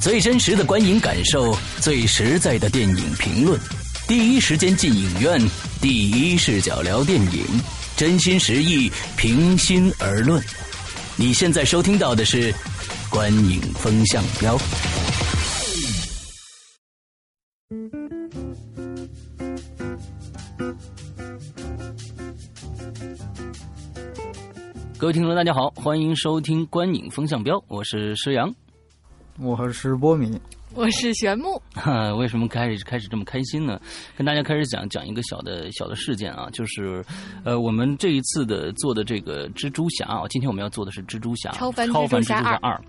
最真实的观影感受，最实在的电影评论，第一时间进影院，第一视角聊电影，真心实意，平心而论。你现在收听到的是《观影风向标》。各位听众，大家好，欢迎收听《观影风向标》，我是施阳。我是波米，我是玄木。为什么开始开始这么开心呢？跟大家开始讲讲一个小的小的事件啊，就是呃，我们这一次的做的这个蜘蛛侠啊，今天我们要做的是蜘蛛侠超凡蜘蛛侠二，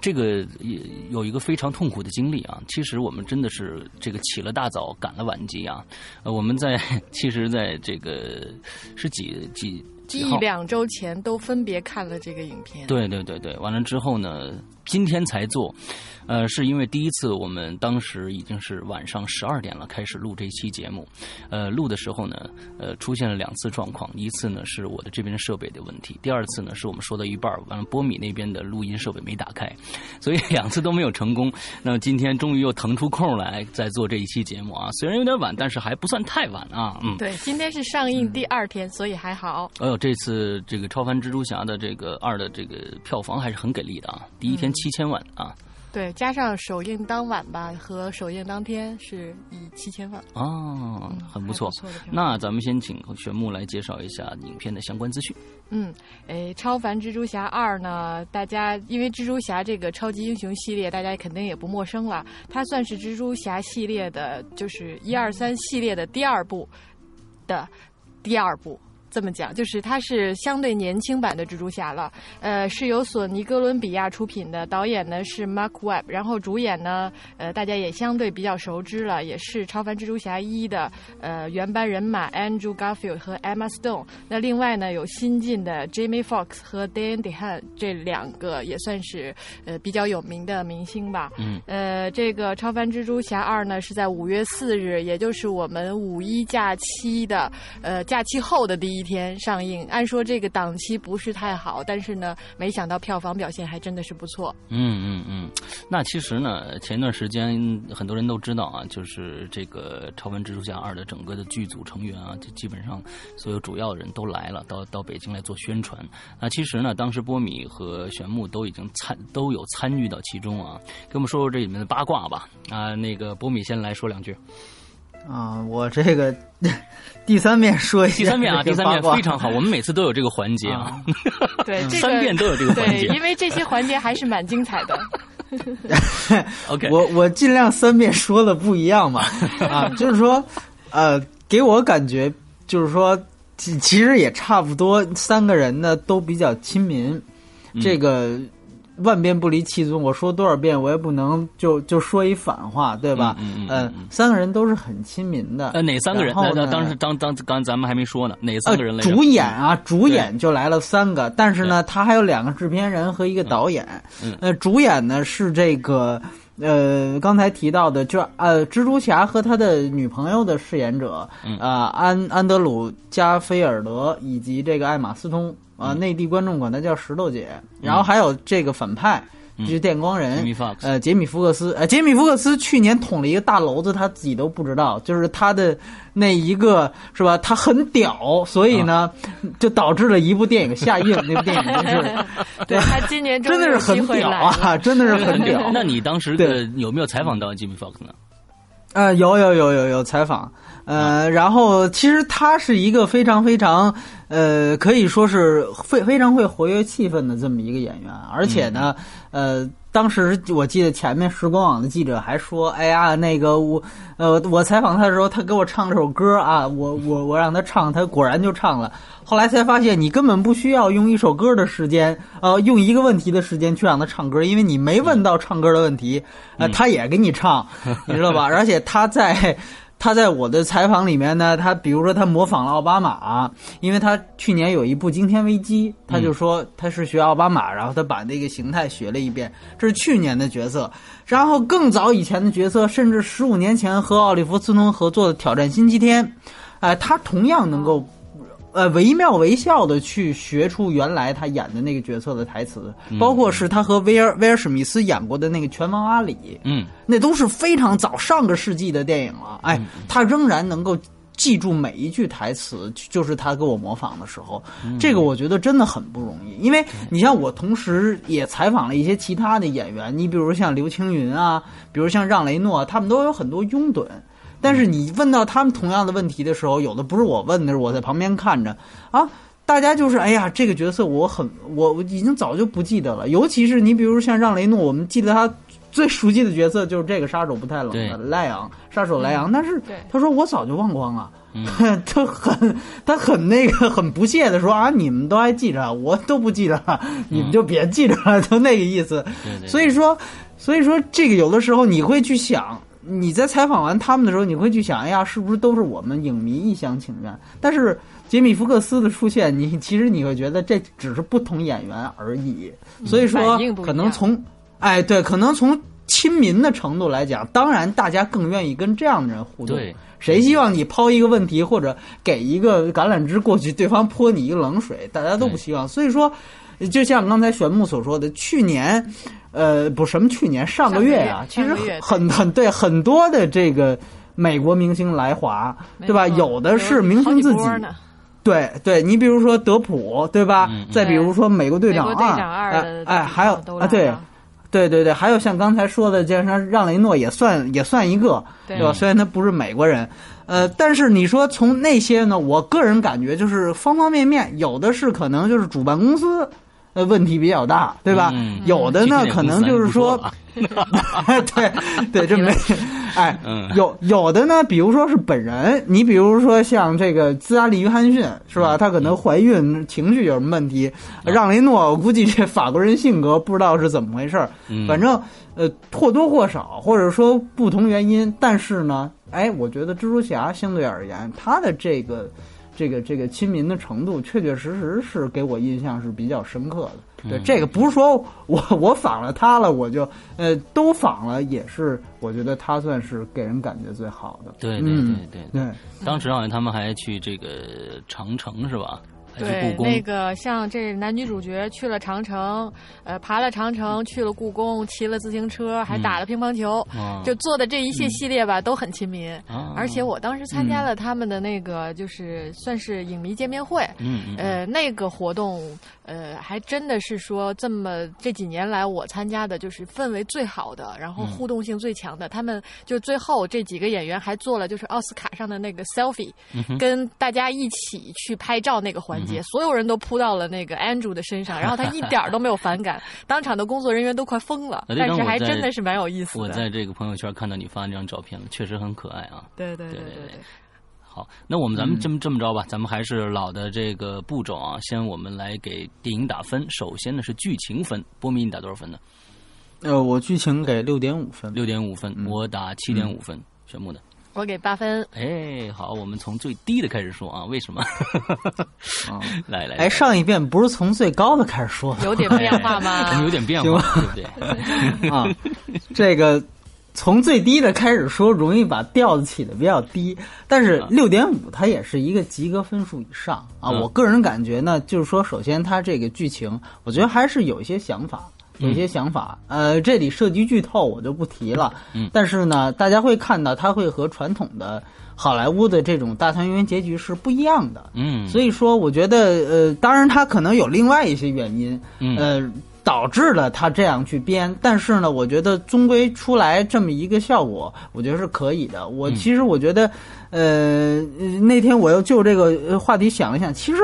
这个也有一个非常痛苦的经历啊。其实我们真的是这个起了大早赶了晚集啊。呃，我们在 其实在这个是几几几一号？两周前都分别看了这个影片。对对对对，完了之后呢，今天才做，呃，是因为第一次我们当时已经是晚上十二点了，开始录这一期节目，呃，录的时候呢，呃，出现了两次状况，一次呢是我的这边设备的问题，第二次呢是我们说到一半儿，完了波米那边的录音设备没打开，所以两次都没有成功。那么今天终于又腾出空来再做这一期节目啊，虽然有点晚，但是还不算太晚啊，嗯。对，今天是上映第二天，所以还好。哎呦，这次这个超凡蜘蛛侠的这个二的这个票房还是很给力的啊！第一天七千万啊！对，加上首映当晚吧和首映当天是以七千万，哦，很不错。那咱们先请玄木来介绍一下影片的相关资讯。嗯，诶，超凡蜘蛛侠二呢，大家因为蜘蛛侠这个超级英雄系列，大家肯定也不陌生了。它算是蜘蛛侠系列的，就是一二三系列的第二部的第二部。这么讲，就是它是相对年轻版的蜘蛛侠了，呃，是由索尼哥伦比亚出品的，导演呢是 Mark Webb，然后主演呢，呃，大家也相对比较熟知了，也是《超凡蜘蛛侠一》的呃原班人马 Andrew Garfield 和 Emma Stone。那另外呢，有新进的 Jamie Foxx 和 Dan DeHaan 这两个也算是呃比较有名的明星吧。嗯，呃，这个《超凡蜘蛛侠二》呢是在五月四日，也就是我们五一假期的呃假期后的第一天上映。按说这个档期不是太好，但是呢，没想到票房表现还真的是不错。嗯嗯嗯。那其实呢，前一段时间很多人都知道啊，就是这个《超凡蜘蛛侠二》的整个的剧组成员啊，就基本上所有主要的人都来了，到到北京来做宣传。那其实呢，当时波米和玄木都已经参都有参与到其中啊，给我们说说这里面的八卦吧。啊，那个波米先来说两句。啊，我这个第三遍说一下第三遍啊，第三遍非常好，我们每次都有这个环节啊，对，这个三遍都有这个环节，。对因为这些环节还是蛮精彩的。OK，我我尽量三遍说的不一样嘛，啊，就是说，呃，给我感觉就是说，其其实也差不多，三个人呢都比较亲民，嗯这个万变不离其宗，我说多少遍我也不能就就说一反话，对吧？嗯嗯三个人都是很亲民的，呃，哪三个人？然后当时当当刚咱们还没说呢，哪三个人来？呃？主演啊，主演就来了三个，但是呢，他还有两个制片人和一个导演。嗯呃，主演呢是这个呃刚才提到的，就是呃蜘蛛侠和他的女朋友的饰演者，嗯呃安安德鲁加菲尔德以及这个艾玛斯通啊、嗯内地观众管她叫石头姐，然后还有这个反派。就是电光人呃，杰米福克斯，呃，杰米福克斯去年捅了一个大娄子，他自己都不知道，就是他的那一个是吧？他很屌，所以呢，就导致了一部电影下映。那部电影就是 对他今年真的是很屌啊，真的是很屌。那你当时的有没有采访到 Jimmy Fox 呢？呃，有有有有有采访，呃，然后其实他是一个非常非常呃，可以说是非非常会活跃气氛的这么一个演员，而且呢，呃。当时我记得前面时光网的记者还说：“哎呀，那个我，呃，我采访他的时候，他给我唱了首歌啊，我 我我让他唱，他果然就唱了。后来才发现，你根本不需要用一首歌的时间，呃，用一个问题的时间去让他唱歌，因为你没问到唱歌的问题，呃，他也给你唱，你知道吧？而且他在。他在我的采访里面呢，他比如说他模仿了奥巴马，因为他去年有一部《惊天危机》，他就说他是学奥巴马，然后他把那个形态学了一遍，这是去年的角色。然后更早以前的角色，甚至十五年前和奥利弗·斯通合作的《挑战星期天》，哎、他同样能够呃惟妙惟肖的去学出原来他演的那个角色的台词，包括是他和威尔威尔史密斯演过的那个《拳王阿里》，嗯，那都是非常早上个世纪的电影了，哎，他仍然能够。记住每一句台词，就是他给我模仿的时候，这个我觉得真的很不容易。因为你像我，同时也采访了一些其他的演员，你比如像刘青云啊，比如像让雷诺，他们都有很多拥趸。但是你问到他们同样的问题的时候，有的不是我问的，是我在旁边看着啊，大家就是哎呀，这个角色我很我我已经早就不记得了。尤其是你比如像让雷诺，我们记得他。最熟悉的角色就是这个杀手不太冷的莱昂，杀手莱昂。但是他说我早就忘光了，他很他很那个很不屑的说啊，你们都还记着，我都不记得了，你们就别记着了，就那个意思。所以说，所以说这个有的时候你会去想，你在采访完他们的时候，你会去想，哎呀，是不是都是我们影迷一厢情愿？但是杰米福克斯的出现，你其实你会觉得这只是不同演员而已。所以说，可能从。哎，对，可能从亲民的程度来讲，当然大家更愿意跟这样的人互动。谁希望你抛一个问题或者给一个橄榄枝过去，对方泼你一个冷水？大家都不希望。所以说，就像刚才玄木所说的，去年，呃，不什么去年，上个月啊，其实很很 对很多的这个美国明星来华，对吧？有的是明星自己。对对，你比如说德普，对吧？再比如说美国队长二，哎哎，还有啊，对。对对对，还有像刚才说的，就像让雷诺也算也算一个，对吧？虽然他不是美国人，呃，但是你说从那些呢，我个人感觉就是方方面面，有的是可能就是主办公司。呃，问题比较大，对吧？有的呢，可能就是说，对对，这没，哎，有有的呢，比如说是本人，你比如说像这个兹拉利约翰逊，是吧？他可能怀孕，情绪有什么问题？让雷诺，我估计这法国人性格不知道是怎么回事反正呃或多或少，或者说不同原因，但是呢，哎，我觉得蜘蛛侠相对而言，他的这个。这个这个亲民的程度，确确实实是给我印象是比较深刻的。对，这个不是说我 我仿了他了，我就呃都仿了，也是我觉得他算是给人感觉最好的。对对对对对，当时好像他们还去这个长城是吧？对，那个像这男女主角去了长城，呃，爬了长城，去了故宫，骑了自行车，还打了乒乓球，就做的这一系系列吧，都很亲民。而且我当时参加了他们的那个，就是算是影迷见面会，呃，那个活动。呃，还真的是说这么这几年来我参加的就是氛围最好的，然后互动性最强的。他们就最后这几个演员还做了就是奥斯卡上的那个 selfie，跟大家一起去拍照那个环节，所有人都扑到了那个 Andrew 的身上，然后他一点都没有反感，当场的工作人员都快疯了。但是还真的是蛮有意思的。我在这个朋友圈看到你发那张照片了，确实很可爱啊。对对对对对。好，那我们咱们这么这么着吧，咱们还是老的这个步骤啊。先我们来给电影打分，首先呢是剧情分，波米你打多少分呢？呃，我剧情给六点五分，六点五分，我打七点五分，玄木的。我给八分。哎，好，我们从最低的开始说啊，为什么？来来，哎，上一遍不是从最高的开始说，有点变化吗？我 们有点变化，对不对？啊，这个。从最低的开始说，容易把调子起的比较低。但是六点五，它也是一个及格分数以上啊。我个人感觉呢，就是说，首先它这个剧情，我觉得还是有一些想法，有些想法。呃，这里涉及剧透，我就不提了。嗯。但是呢，大家会看到，它会和传统的好莱坞的这种大团圆结局是不一样的。嗯。所以说，我觉得，呃，当然它可能有另外一些原因。嗯。呃。导致了他这样去编，但是呢，我觉得终归出来这么一个效果，我觉得是可以的。我其实我觉得，呃，那天我又就这个话题想了想，其实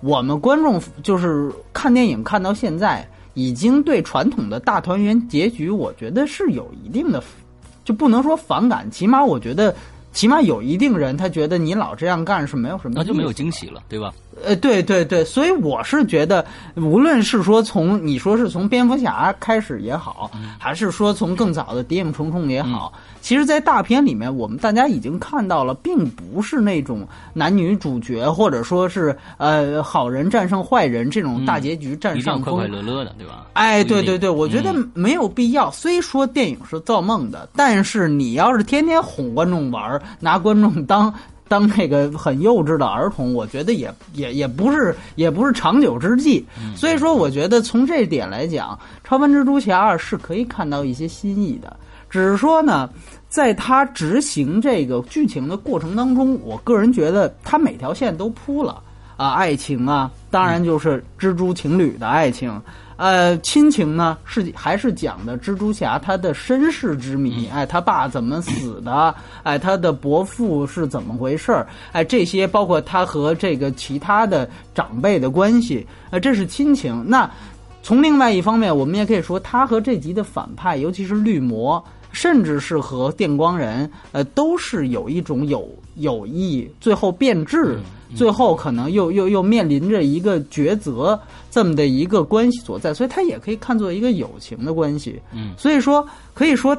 我们观众就是看电影看到现在，已经对传统的大团圆结局，我觉得是有一定的，就不能说反感，起码我觉得。起码有一定人，他觉得你老这样干是没有什么，那就没有惊喜了，对吧？呃，对对对，所以我是觉得，无论是说从你说是从蝙蝠侠开始也好，还是说从更早的谍影重重也好。其实，在大片里面，我们大家已经看到了，并不是那种男女主角，或者说是呃好人战胜坏人这种大结局占上风，快快乐乐的，对吧？哎，对对对，我觉得没有必要。虽说电影是造梦的，但是你要是天天哄观众玩，拿观众当当那个很幼稚的儿童，我觉得也也也不是也不是长久之计。所以说，我觉得从这点来讲，《超凡蜘蛛侠二》是可以看到一些新意的。只是说呢，在他执行这个剧情的过程当中，我个人觉得他每条线都铺了啊，爱情啊，当然就是蜘蛛情侣的爱情。呃，亲情呢是还是讲的蜘蛛侠他的身世之谜，哎，他爸怎么死的，哎，他的伯父是怎么回事儿，哎，这些包括他和这个其他的长辈的关系，呃，这是亲情。那从另外一方面，我们也可以说，他和这集的反派，尤其是绿魔，甚至是和电光人，呃，都是有一种有有意，最后变质。最后可能又又又面临着一个抉择这么的一个关系所在，所以它也可以看作一个友情的关系。嗯，所以说可以说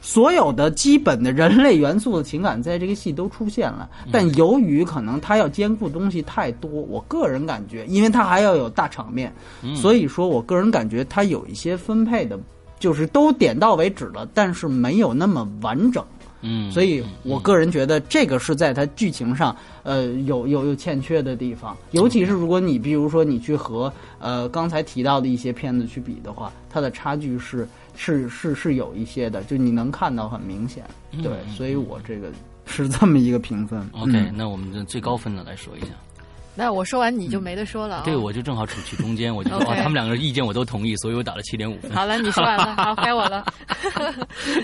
所有的基本的人类元素的情感在这个戏都出现了，但由于可能它要兼顾东西太多，我个人感觉，因为它还要有大场面，所以说我个人感觉它有一些分配的，就是都点到为止了，但是没有那么完整。嗯，所以我个人觉得这个是在它剧情上，呃，有有有欠缺的地方。尤其是如果你比如说你去和呃刚才提到的一些片子去比的话，它的差距是是是是有一些的，就你能看到很明显。对，所以我这个是这么一个评分。OK，那我们的最高分的来说一下。那我说完你就没得说了啊。这个我就正好处于中间，我就 他们两个人意见我都同意，所以我打了七点五分。好了，你说完了，好，该我了。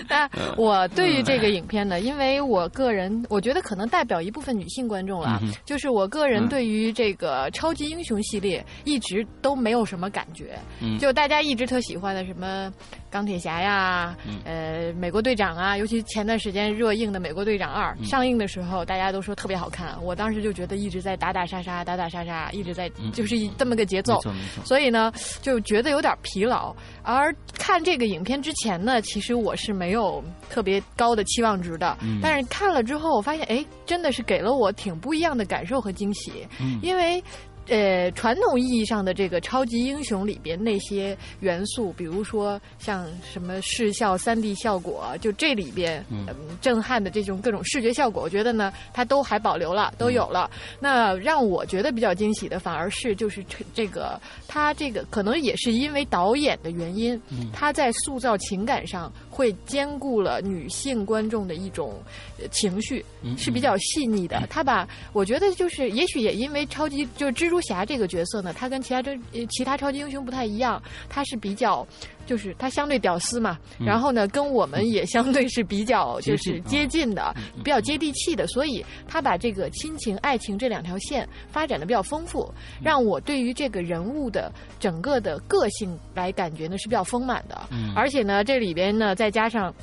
那我对于这个影片呢，因为我个人，我觉得可能代表一部分女性观众了，嗯就是我个人对于这个超级英雄系列一直都没有什么感觉，嗯。就大家一直特喜欢的什么钢铁侠呀，嗯。呃，美国队长啊，尤其前段时间热映的《美国队长二》嗯。上映的时候，大家都说特别好看，我当时就觉得一直在打打杀杀，打打杀杀，一直在就是这么个节奏。所以呢，就觉得有点疲劳。而看这个影片之前呢，其实我是没有特别高的期望值的。嗯但是看了之后，我发现，哎，真的是给了我挺不一样的感受和惊喜。嗯因为。呃，传统意义上的这个超级英雄里边那些元素，比如说像什么视效、三 D 效果，就这里边、嗯呃震撼的这种各种视觉效果，我觉得呢，它都还保留了，都有了。那让我觉得比较惊喜的，反而是就是这这个他这个可能也是因为导演的原因，他在塑造情感上会兼顾了女性观众的一种呃情绪，是比较细腻的。他把我觉得就是，也许也因为超级就是蜘蛛侠这个角色呢，他跟其他真呃其他超级英雄不太一样，他是比较。就是他相对屌丝嘛，然后呢，跟我们也相对是比较就是接近的，比较接地气的，所以他把这个亲情、爱情这两条线发展的比较丰富，让我对于这个人物的整个的个性来感觉呢是比较丰满的，而且呢，这里边呢再加上。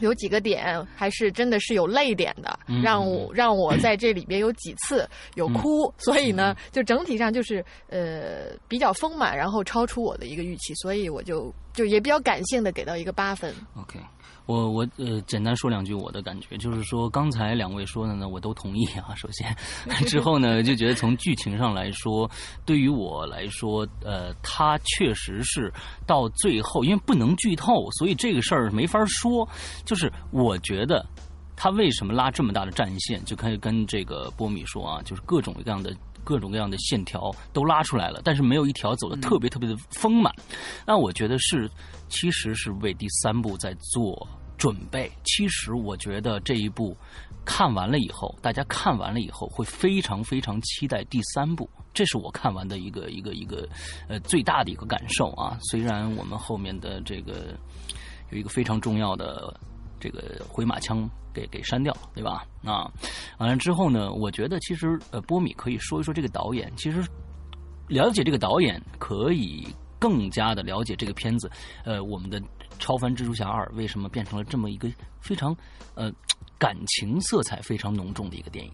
有几个点还是真的是有泪点的，让我让我在这里边有几次有哭，所以呢，就整体上就是呃比较丰满，然后超出我的一个预期，所以我就就也比较感性的给到一个八分。OK，我我呃简单说两句我的感觉，就是说刚才两位说的呢，我都同意啊。首先，之后呢就觉得从剧情上来说，对于我来说，呃，他确实是到最后，因为不能剧透，所以这个事儿没法说。就是我觉得他为什么拉这么大的战线，就可以跟这个波米说啊，就是各种各样的。各种各样的线条都拉出来了，但是没有一条走的特别特别的丰满。那我觉得是，其实是为第三部在做准备。其实我觉得这一部看完了以后，大家看完了以后会非常非常期待第三部。这是我看完的一个一个一个呃最大的一个感受啊。虽然我们后面的这个有一个非常重要的这个回马枪给给删掉了，对吧？啊，完了之后呢，我觉得其实呃波米可以说一说这个导演，其实了解这个导演可以更加的了解这个片子，呃，我们的《超凡蜘蛛侠二》为什么变成了这么一个非常呃感情色彩非常浓重的一个电影。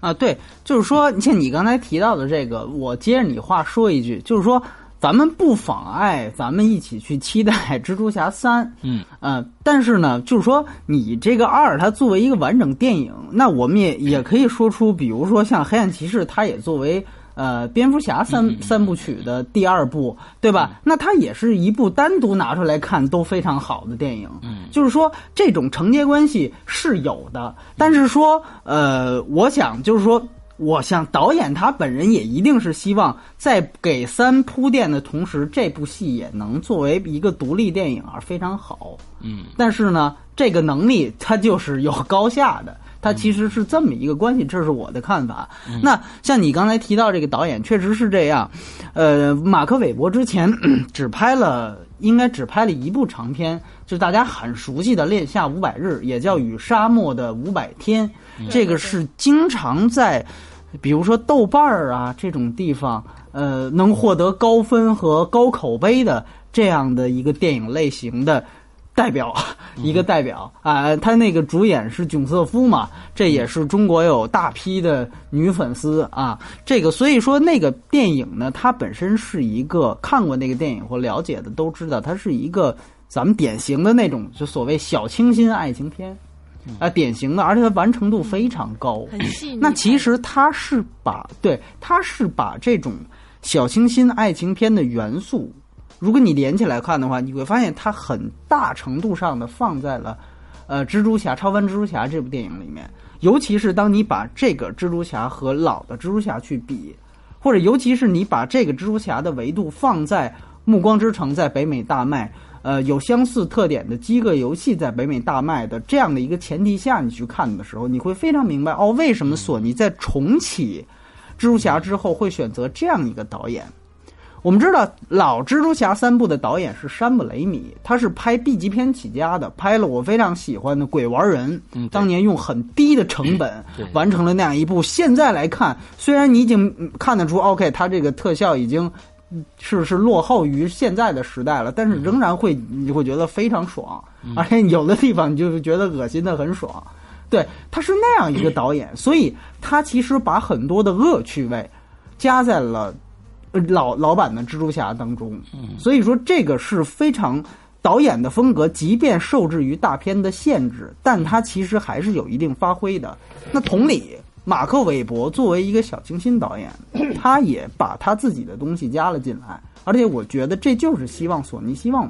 啊，对，就是说，像你刚才提到的这个，我接着你话说一句，就是说，咱们不妨碍咱们一起去期待《蜘蛛侠三》，嗯，呃，但是呢，就是说，你这个二，它作为一个完整电影，那我们也也可以说出，比如说像《黑暗骑士》，它也作为呃蝙蝠侠三三部曲的第二部，对吧？那它也是一部单独拿出来看都非常好的电影。嗯，就是说这种承接关系是有的，但是说呃，我想就是说。我想导演他本人也一定是希望在给三铺垫的同时，这部戏也能作为一个独立电影而非常好。嗯，但是呢，这个能力它就是有高下的，它其实是这么一个关系，这是我的看法。那像你刚才提到这个导演，确实是这样。呃，马克·韦伯之前 只拍了，应该只拍了一部长片，就是大家很熟悉的《恋夏五百日》，也叫《与沙漠的五百天》。这个是经常在，比如说豆瓣儿啊这种地方，呃，能获得高分和高口碑的这样的一个电影类型的代表，一个代表啊。他那个主演是囧瑟夫嘛，这也是中国有大批的女粉丝啊。这个所以说那个电影呢，它本身是一个看过那个电影或了解的都知道，它是一个咱们典型的那种就所谓小清新爱情片。啊，典型的，而且它完成度非常高，很细腻。那其实它是把对，它是把这种小清新爱情片的元素，如果你连起来看的话，你会发现它很大程度上的放在了呃蜘蛛侠、超凡蜘蛛侠这部电影里面。尤其是当你把这个蜘蛛侠和老的蜘蛛侠去比，或者尤其是你把这个蜘蛛侠的维度放在《暮光之城》在北美大卖。呃，有相似特点的饥饿游戏在北美大卖的这样的一个前提下，你去看的时候，你会非常明白哦，为什么索尼在重启蜘蛛侠之后会选择这样一个导演。我们知道，老蜘蛛侠三部的导演是山姆雷米，他是拍 B 级片起家的，拍了我非常喜欢的《鬼玩人》，当年用很低的成本完成了那样一部。现在来看，虽然你已经看得出，OK，他这个特效已经。是是落后于现在的时代了，但是仍然会你会觉得非常爽，而且有的地方你就是觉得恶心的很爽。对，他是那样一个导演，所以他其实把很多的恶趣味加在了老老版的蜘蛛侠当中。所以说这个是非常导演的风格，即便受制于大片的限制，但他其实还是有一定发挥的。那同理。马克·韦伯作为一个小清新导演，他也把他自己的东西加了进来，而且我觉得这就是希望索尼希望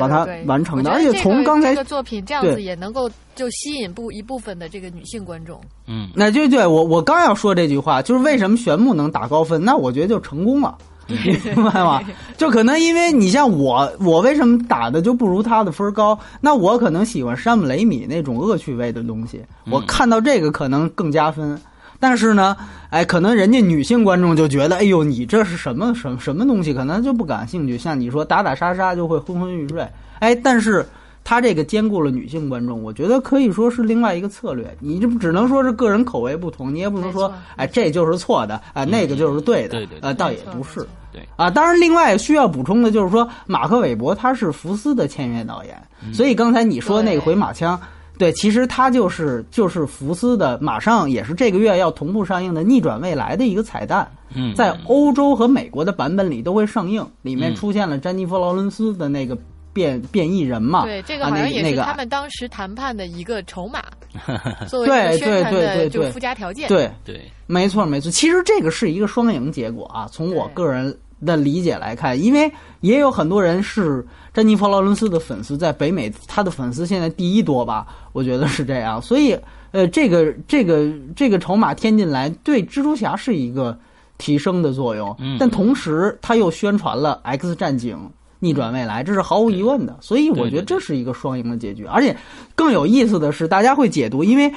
把它完成的。而且从刚才这个作品这样子也能够就吸引部一部分的这个女性观众。嗯，那就对我我刚要说这句话，就是为什么玄木能打高分？那我觉得就成功了。明白吗？就可能因为你像我，我为什么打的就不如他的分高？那我可能喜欢山姆雷米那种恶趣味的东西，我看到这个可能更加分。但是呢，哎，可能人家女性观众就觉得，哎呦，你这是什么什么什么东西？可能就不感兴趣。像你说打打杀杀就会昏昏欲睡，哎，但是。他这个兼顾了女性观众，我觉得可以说是另外一个策略。你这只能说是个人口味不同，你也不能说，哎，这就是错的，哎，那个就是对的，对对，呃，倒也不是，对啊。当然，另外需要补充的就是说，马克·韦伯他是福斯的签约导演，所以刚才你说那个回马枪，对，其实它就是就是福斯的，马上也是这个月要同步上映的《逆转未来》的一个彩蛋，嗯在欧洲和美国的版本里都会上映，里面出现了詹妮弗·劳伦斯的那个。变变异人嘛？对，这个好像也是他们当时谈判的一个筹码，作为对宣传的就附加条件。对对，没错没错。其实这个是一个双赢结果啊。从我个人的理解来看，因为也有很多人是詹妮弗·劳伦斯的粉丝，在北美，他的粉丝现在第一多吧？我觉得是这样。所以，呃，这个这个这个筹码添进来，对蜘蛛侠是一个提升的作用。嗯，但同时他又宣传了《X 战警》。逆转未来，这是毫无疑问的，所以我觉得这是一个双赢的结局。而且更有意思的是，大家会解读，因为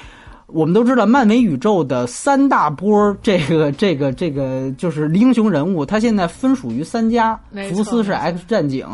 我们都知道漫威宇宙的三大波，这个 这个这个就是英雄人物，他现在分属于三家，福斯是 X 战警，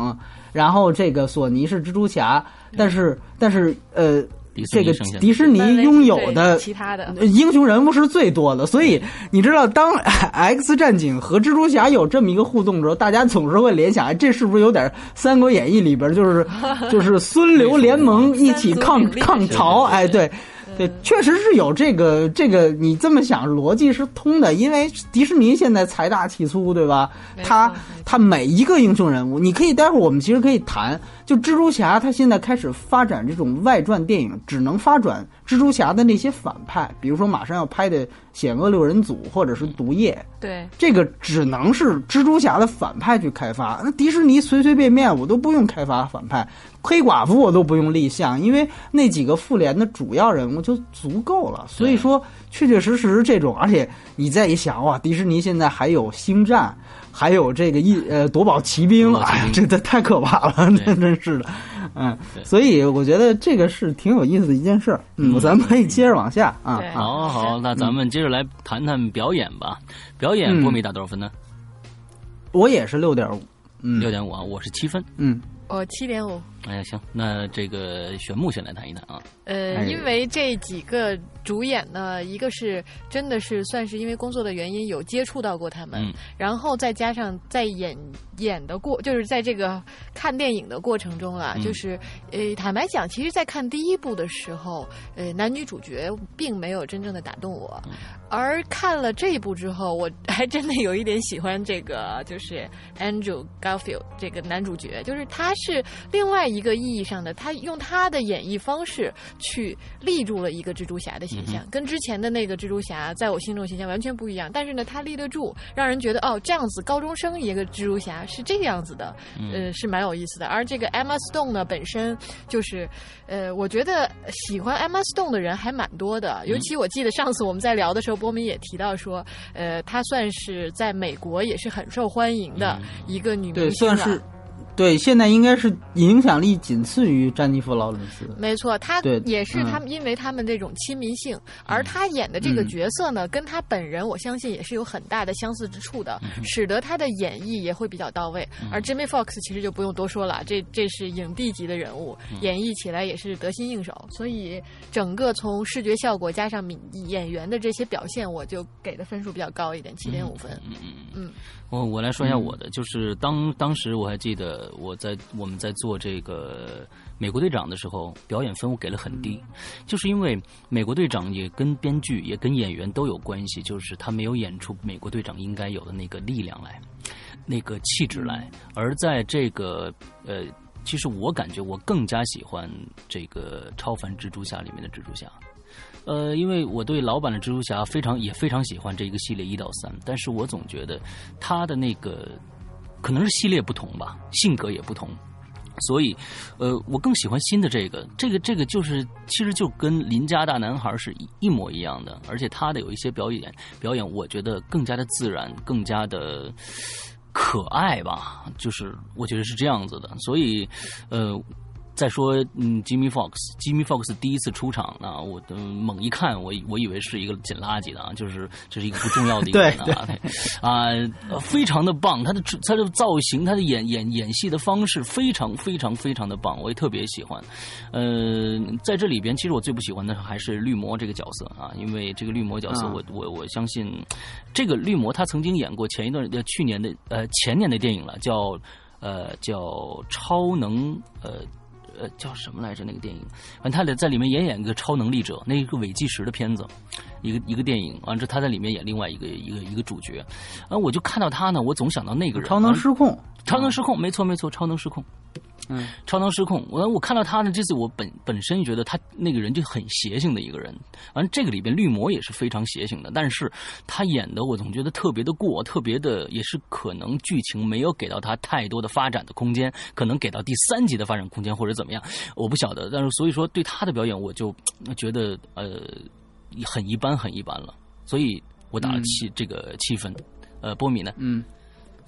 然后这个索尼是蜘蛛侠，但是但是呃。这个迪士尼拥有的其他的。英雄人物是最多的，所以你知道，当 X 战警和蜘蛛侠有这么一个互动的时候，大家总是会联想，这是不是有点《三国演义》里边就是就是孙刘联盟一起抗抗曹？哎，对。对，确实是有这个这个，你这么想逻辑是通的，因为迪士尼现在财大气粗，对吧？他他每一个英雄人物，你可以待会儿我们其实可以谈，就蜘蛛侠，他现在开始发展这种外传电影，只能发展蜘蛛侠的那些反派，比如说马上要拍的险恶六人组或者是毒液，对，这个只能是蜘蛛侠的反派去开发。那迪士尼随随便便我都不用开发反派，黑寡妇我都不用立项，因为那几个复联的主要人物就足够了。所以说，确确实实这种，而且你再一想哇，迪士尼现在还有星战。还有这个一呃夺宝奇兵，哎呀，这这太可怕了，那真是的，嗯，所以我觉得这个是挺有意思的一件事。嗯，咱们可以接着往下啊。好好，那咱们接着来谈谈表演吧。表演波米打多少分呢？我也是六点五，六点五啊，我是七分，嗯，我七点五。哎呀，行，那这个玄木先来谈一谈啊。呃，因为这几个主演呢，一个是真的是算是因为工作的原因有接触到过他们，然后再加上在演演的过，就是在这个看电影的过程中啊，就是呃，坦白讲，其实，在看第一部的时候，呃，男女主角并没有真正的打动我，而看了这一部之后，我 还真的有一点喜欢这个，就是 Andrew Garfield 这个男主角，就是他是另外一个意义上的，他用他的演绎方式。去立住了一个蜘蛛侠的形象，跟之前的那个蜘蛛侠在我心中形象完全不一样。但是呢，他立得住，让人觉得哦，这样子高中生一个蜘蛛侠是这个样子的，呃，是蛮有意思的。而这个 Emma Stone 呢，本身就是，呃，我觉得喜欢 Emma Stone 的人还蛮多的。尤其我记得上次我们在聊的时候，波米也提到说，呃，她算是在美国也是很受欢迎的一个女明星了。对，现在应该是影响力仅次于詹妮弗·劳伦斯。没错，他也是他们，因为他们这种亲民性，而他演的这个角色呢，跟他本人我相信也是有很大的相似之处的，使得他的演绎也会比较到位。而 Jimmy Fox 其实就不用多说了，这这是影帝级的人物，演绎起来也是得心应手。所以整个从视觉效果加上演员的这些表现，我就给的分数比较高一点，七点五分。嗯嗯嗯。我我来说一下我的，就是当当时我还记得我在我们在做这个美国队长的时候，表演分我给了很低，就是因为美国队长也跟编剧也跟演员都有关系，就是他没有演出美国队长应该有的那个力量来，那个气质来，而在这个呃，其实我感觉我更加喜欢这个超凡蜘蛛侠里面的蜘蛛侠。呃，因为我对老版的蜘蛛侠非常也非常喜欢这一个系列一到三，但是我总觉得他的那个可能是系列不同吧，性格也不同，所以呃，我更喜欢新的这个，这个这个就是其实就跟邻家大男孩是一一模一样的，而且他的有一些表演表演，我觉得更加的自然，更加的可爱吧，就是我觉得是这样子的，所以呃。再说，嗯，Jimmy Fox，Jimmy Fox 第一次出场呢，我猛一看，我我以为是一个捡垃圾的啊，就是这是一个不重要的一个 人啊，啊，非常的棒，他的他的造型，他的演演演戏的方式非常非常非常的棒，我也特别喜欢。呃，在这里边，其实我最不喜欢的还是绿魔这个角色啊，因为这个绿魔角色，我我我相信，这个绿魔他曾经演过前一段呃去年的呃前年的电影了，叫呃叫超能呃。呃，叫什么来着？那个电影，反正他俩在里面也演一个超能力者，那一个伪纪实的片子，一个一个电影。完之后他在里面演另外一个一个一个主角，啊，我就看到他呢，我总想到那个人，超能失控，超能失控，没错没错，超能失控。嗯，超能失控。我我看到他呢，这次我本本身觉得他那个人就很邪性的一个人。完，这个里边绿魔也是非常邪性的，但是他演的我总觉得特别的过，特别的也是可能剧情没有给到他太多的发展的空间，可能给到第三集的发展空间或者怎么样，我不晓得。但是所以说对他的表演，我就觉得呃很一般，很一般了。所以我打了七这个七分。呃，波米呢？嗯，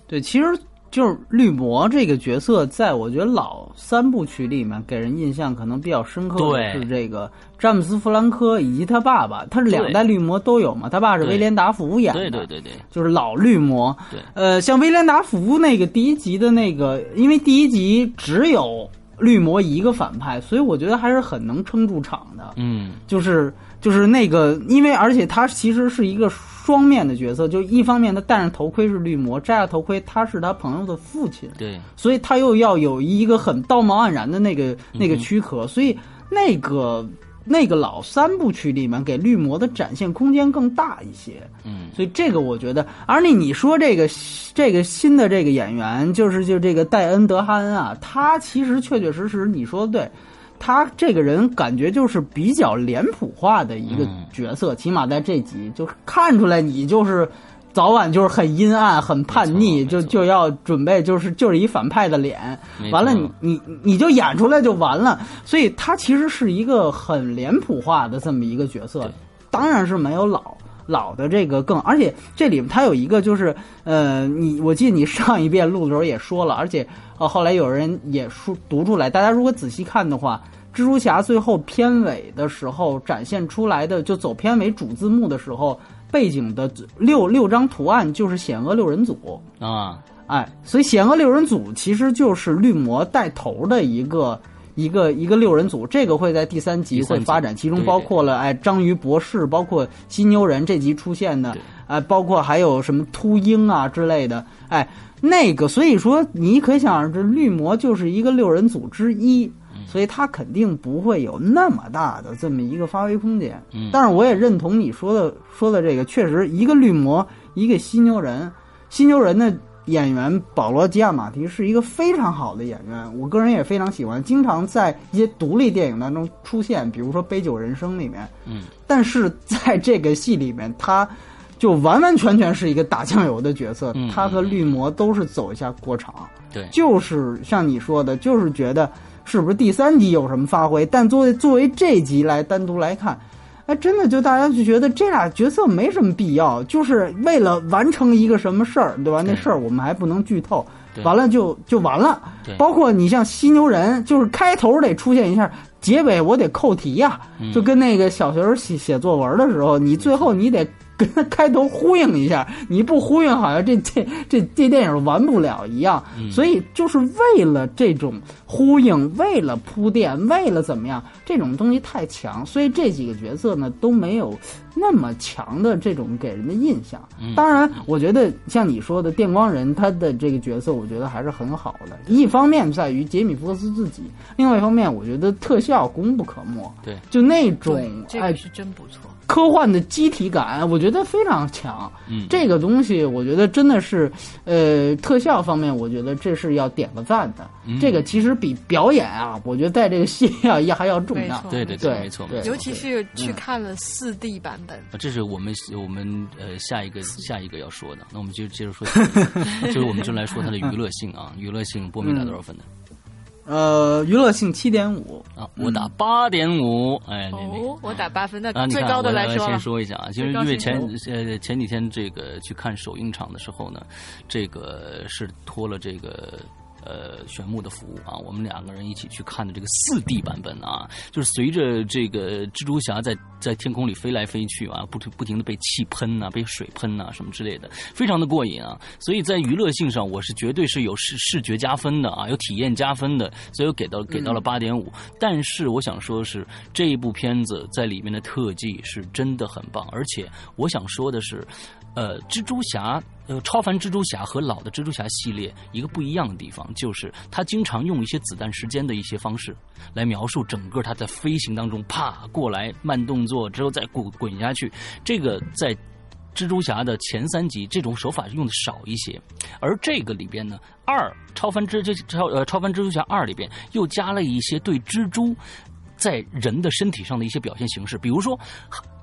对，其实。就是绿魔这个角色，在我觉得老三部曲里面给人印象可能比较深刻的是这个詹姆斯·弗兰科以及他爸爸，他是两代绿魔都有嘛？他爸是威廉·达福演的，对对对对，就是老绿魔。对，呃，像威廉·达福那个第一集的那个，因为第一集只有绿魔一个反派，所以我觉得还是很能撑住场的。嗯，就是就是那个，因为而且他其实是一个。双面的角色，就一方面他戴上头盔是绿魔，摘下头盔他是他朋友的父亲，对，所以他又要有一个很道貌岸然的那个那个躯壳，所以那个那个老三部曲里面给绿魔的展现空间更大一些，嗯，所以这个我觉得，而那你说这个这个新的这个演员，就是就这个戴恩德哈恩啊，他其实确确实实你说的对。他这个人感觉就是比较脸谱化的一个嗯。角色，起码在这集就看出来你就是早晚就是很阴暗、很叛逆，就就要准备就是就是一反派的脸。完了你你你就演出来就完了，所以他其实是一个很脸谱化的这么一个角色，当然是没有老。老的这个更，而且这里面它有一个就是，呃，你我记得你上一遍录的时候也说了，而且呃后来有人也说读出来，大家如果仔细看的话，蜘蛛侠最后片尾的时候展现出来的，就走片尾主字幕的时候，背景的六六张图案就是险恶六人组，啊，哎，所以险恶六人组其实就是绿魔带头的一个一个一个六人组，这个会在第三集会发展，其中包括了哎章鱼博士，包括犀牛人这集出现的对，哎，包括还有什么秃鹰啊之类的，哎，那个所以说你可以想而知，绿魔就是一个六人组之一。嗯。所以他肯定不会有那么大的这么一个发挥空间，嗯。但是我也认同你说的说的这个，确实一个绿魔，一个犀牛人，犀牛人的演员保罗·吉亚马提是一个非常好的演员，我个人也非常喜欢，经常在一些独立电影当中出现，比如说《杯酒人生》里面。嗯，但是在这个戏里面，他就完完全全是一个打酱油的角色，嗯他和绿魔都是走一下过场。对，就是像你说的，就是觉得是不是第三集有什么发挥？但作为作为这集来单独来看，哎，真的就大家就觉得这俩角色没什么必要，就是为了完成一个什么事儿，对吧？那事儿我们还不能剧透，完了就就完了。包括你像犀牛人，就是开头得出现一下，结尾我得扣题呀、嗯就跟那个小学生写写作文的时候，你最后你得 跟他开头呼应一下，你不呼应，好像这这这这电影完不了一样。嗯所以就是为了这种呼应，为了铺垫，为了怎么样，这种东西太强，所以这几个角色呢都没有那么强的这种给人的印象。嗯当然，我觉得像你说的电光人，他的这个角色，我觉得还是很好的。一方面在于杰米·福克斯自己，另外一方面，我觉得特效功不可没。对，就那种哎个是真不错。科幻的机体感，我觉得非常强。嗯，这个东西，我觉得真的是，呃，特效方面，我觉得这是要点个赞的。嗯这个其实比表演啊，我觉得在这个戏要要还要重要。对对对没错，对尤其是去看了四 D 版本，啊，这是我们我们呃下一个下一个要说的，那我们就接着说 就是我们就来说它的娱乐性啊，娱乐性波米打多少分呢？呃，娱乐性七点五，啊，我打八点五，哎，哦，我打八分，那最高的来说先，说一下啊，就是因为前呃前几天这个去看首映场的时候呢，这个是拖了这个。呃，玄牧的服务啊，我们两个人一起去看的这个四 D 版本啊，就是随着这个蜘蛛侠在在天空里飞来飞去啊，不停不停的被气喷呐、被水喷呐、什么之类的，非常的过瘾啊。所以在娱乐性上，我是绝对是有视视觉加分的啊，有体验加分的，所以我给到给到了八点五。但是我想说的是，这一部片子在里面的特技是真的很棒，而且我想说的是，呃，蜘蛛侠。呃，超凡蜘蛛侠和老的蜘蛛侠系列一个不一样的地方，就是他经常用一些子弹时间的一些方式来描述整个他在飞行当中啪过来慢动作之后再滚滚下去，这个在蜘蛛侠的前三集这种手法用的少一些，而这个里边呢，二超凡蜘这超呃超凡蜘蛛侠二里边又加了一些对蜘蛛在人的身体上的一些表现形式，比如说。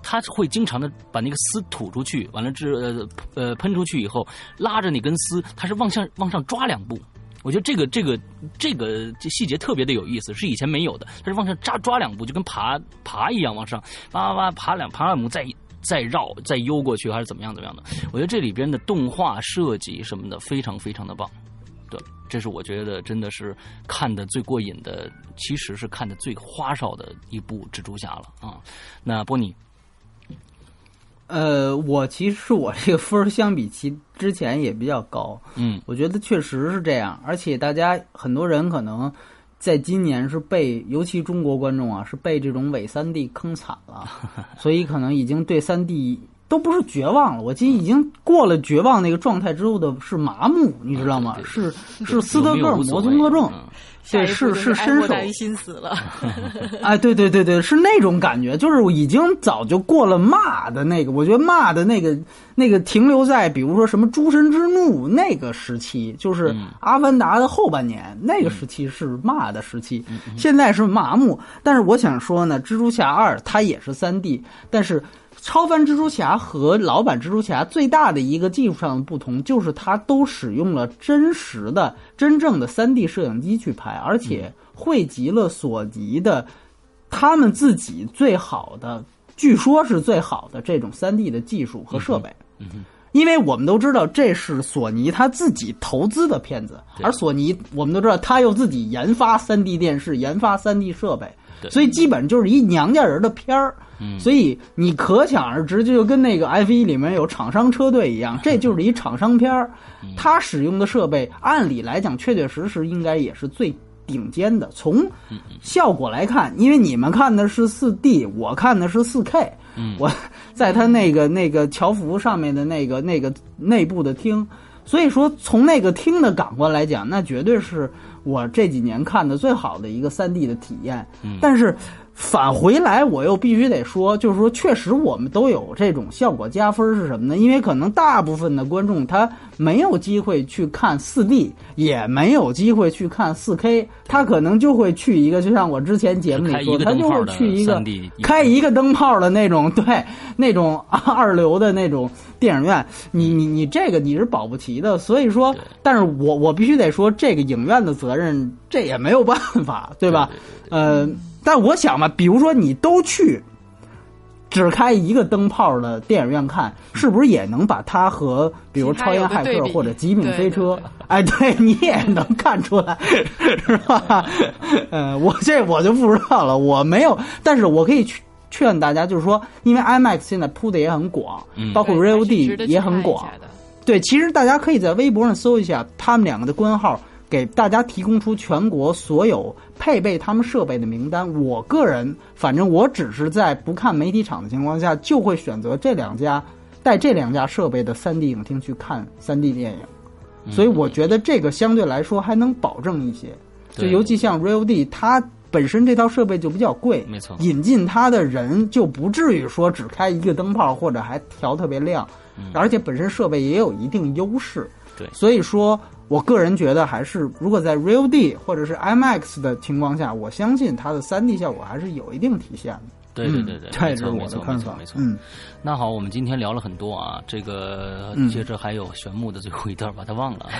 他会经常的把那个丝吐出去，完了之呃呃喷出去以后，拉着那根丝，他是往上往上抓两步。我觉得这个这个这个这细节特别的有意思，是以前没有的。他是往上扎抓两步，就跟爬爬一样往上哇哇哇爬两爬两步，再再绕再悠过去，还是怎么样怎么样的？我觉得这里边的动画设计什么的非常非常的棒。对，这是我觉得真的是看的最过瘾的，其实是看的最花哨的一部蜘蛛侠了啊。那波尼。呃，我其实我这个分儿相比其之前也比较高，嗯。我觉得确实是这样，而且大家很多人可能在今年是被，尤其中国观众啊，是被这种伪三 D 坑惨了，所以可能已经对三 D 都不是绝望了，我记得已经过了绝望那个状态之后的是麻木，你知道吗？是是斯德哥尔摩综合症。嗯对，是是哀深受莫大于心死了。哎，对对对对，是那种感觉，就是我已经早就过了骂的那个，我觉得骂的那个那个停留在比如说什么诸神之怒那个时期，就是嗯阿凡达的后半年那个时期是骂的时期，现在是麻木。但是我想说呢，蜘蛛侠二它也是三 D，但是。超凡蜘蛛侠和老版蜘蛛侠最大的一个技术上的不同，就是它都使用了真实的、真正的 3D 摄影机去拍，而且汇集了索尼的他们自己最好的，据说是最好的这种 3D 的技术和设备。嗯哼因为我们都知道这是索尼他自己投资的片子，而索尼我们都知道他又自己研发 3D 电视、研发 3D 设备，对所以基本就是一娘家人的片儿。嗯。所以你可想而知，就跟那个 F 一里面有厂商车队一样，这就是一厂商片儿。嗯。他使用的设备，按理来讲，确确实实应该也是最顶尖的。从嗯效果来看，因为你们看的是四 D，我看的是四 K，嗯。我 在他那个那个乔服上面的那个那个内部的厅，所以说从那个厅的感官来讲，那绝对是我这几年看的最好的一个三 D 的体验。嗯但是返回来，我又必须得说，就是说，确实我们都有这种效果加分是什么呢？因为可能大部分的观众他没有机会去看四 D，也没有机会去看四 K，他可能就会去一个，就像我之前节目里说，他就会去一个开一个灯泡的那种，对，那种 二流的那种电影院，你你你这个你是保不齐的，所以说，但是我我必须得说，这个影院的责任，这也没有办法，对吧？呃，但我想嘛，比如说你都去，只开一个灯泡的电影院看，是不是也能把它和比如超验骇客或者极品飞车 哎，对你也能看出来，是吧？呃，我这我就不知道了，我没有，但是我可以去。劝大家就是说，因为 IMAX 现在铺的也很广，嗯。包括 Real 是 D 也很广。对，其实大家可以在微博上搜一下他们两个的官号，给大家提供出全国所有配备他们设备的名单。我个人，反正我只是在不看媒体场的情况下，就会选择这两家带这两家设备的 3D 影厅去看 3D 电影。嗯所以我觉得这个相对来说还能保证一些，就对尤其像 Real D，它本身这套设备就比较贵，没错引进它的人就不至于说只开一个灯泡或者还调特别亮，而且本身设备也有一定优势。对所以说我个人觉得还是如果在 Real D 或者是 IMAX 的情况下，我相信它的 3D 效果还是有一定体现的。对对对对，没错没错的看法没错没错。嗯，那好，我们今天聊了很多啊，这个嗯接着还有玄木的最后一段，把它忘了。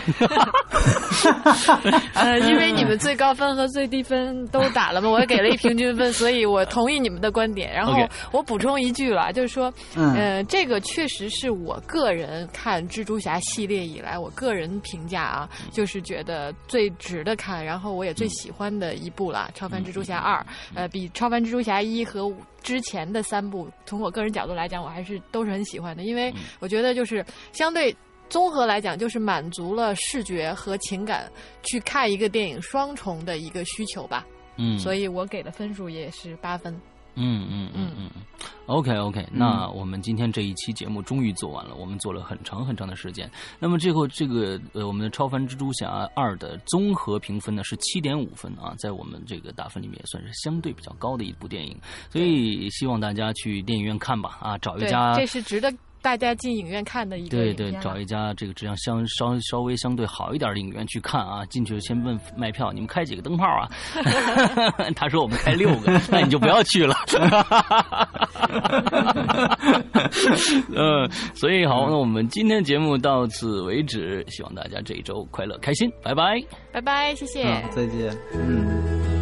呃，因为你们最高分和最低分都打了嘛，我也给了一平均分，所以我同意你们的观点。然后 我补充一句了，就是说，嗯呃，这个确实是我个人看蜘蛛侠系列以来，我个人评价啊，就是觉得最值得看，然后我也最喜欢的一部了，《超凡蜘蛛侠二》。呃，比《超凡蜘蛛侠一》和之前的三部，从我个人角度来讲，我还是都是很喜欢的，因为我觉得就是相对。综合来讲，就是满足了视觉和情感去看一个电影双重的一个需求吧，嗯，所以我给的分数也是八分。嗯嗯嗯嗯嗯，OK OK，那我们今天这一期节目终于做完了，我们做了很长很长的时间。那么最后这个呃，我们的《超凡蜘蛛侠二》的综合评分呢是七点五分啊，在我们这个打分里面也算是相对比较高的一部电影，所以希望大家去电影院看吧啊，找一家，这是值得大家进影院看的一个对对，找一家这个质量相稍稍微相对好一点的影院去看啊。进去先问卖票，你们开几个灯泡啊？他说我们开六个，那你就不要去了。嗯，所以好，那我们今天节目到此为止，希望大家这一周快乐开心，拜拜。拜拜，谢谢。嗯，再见。嗯。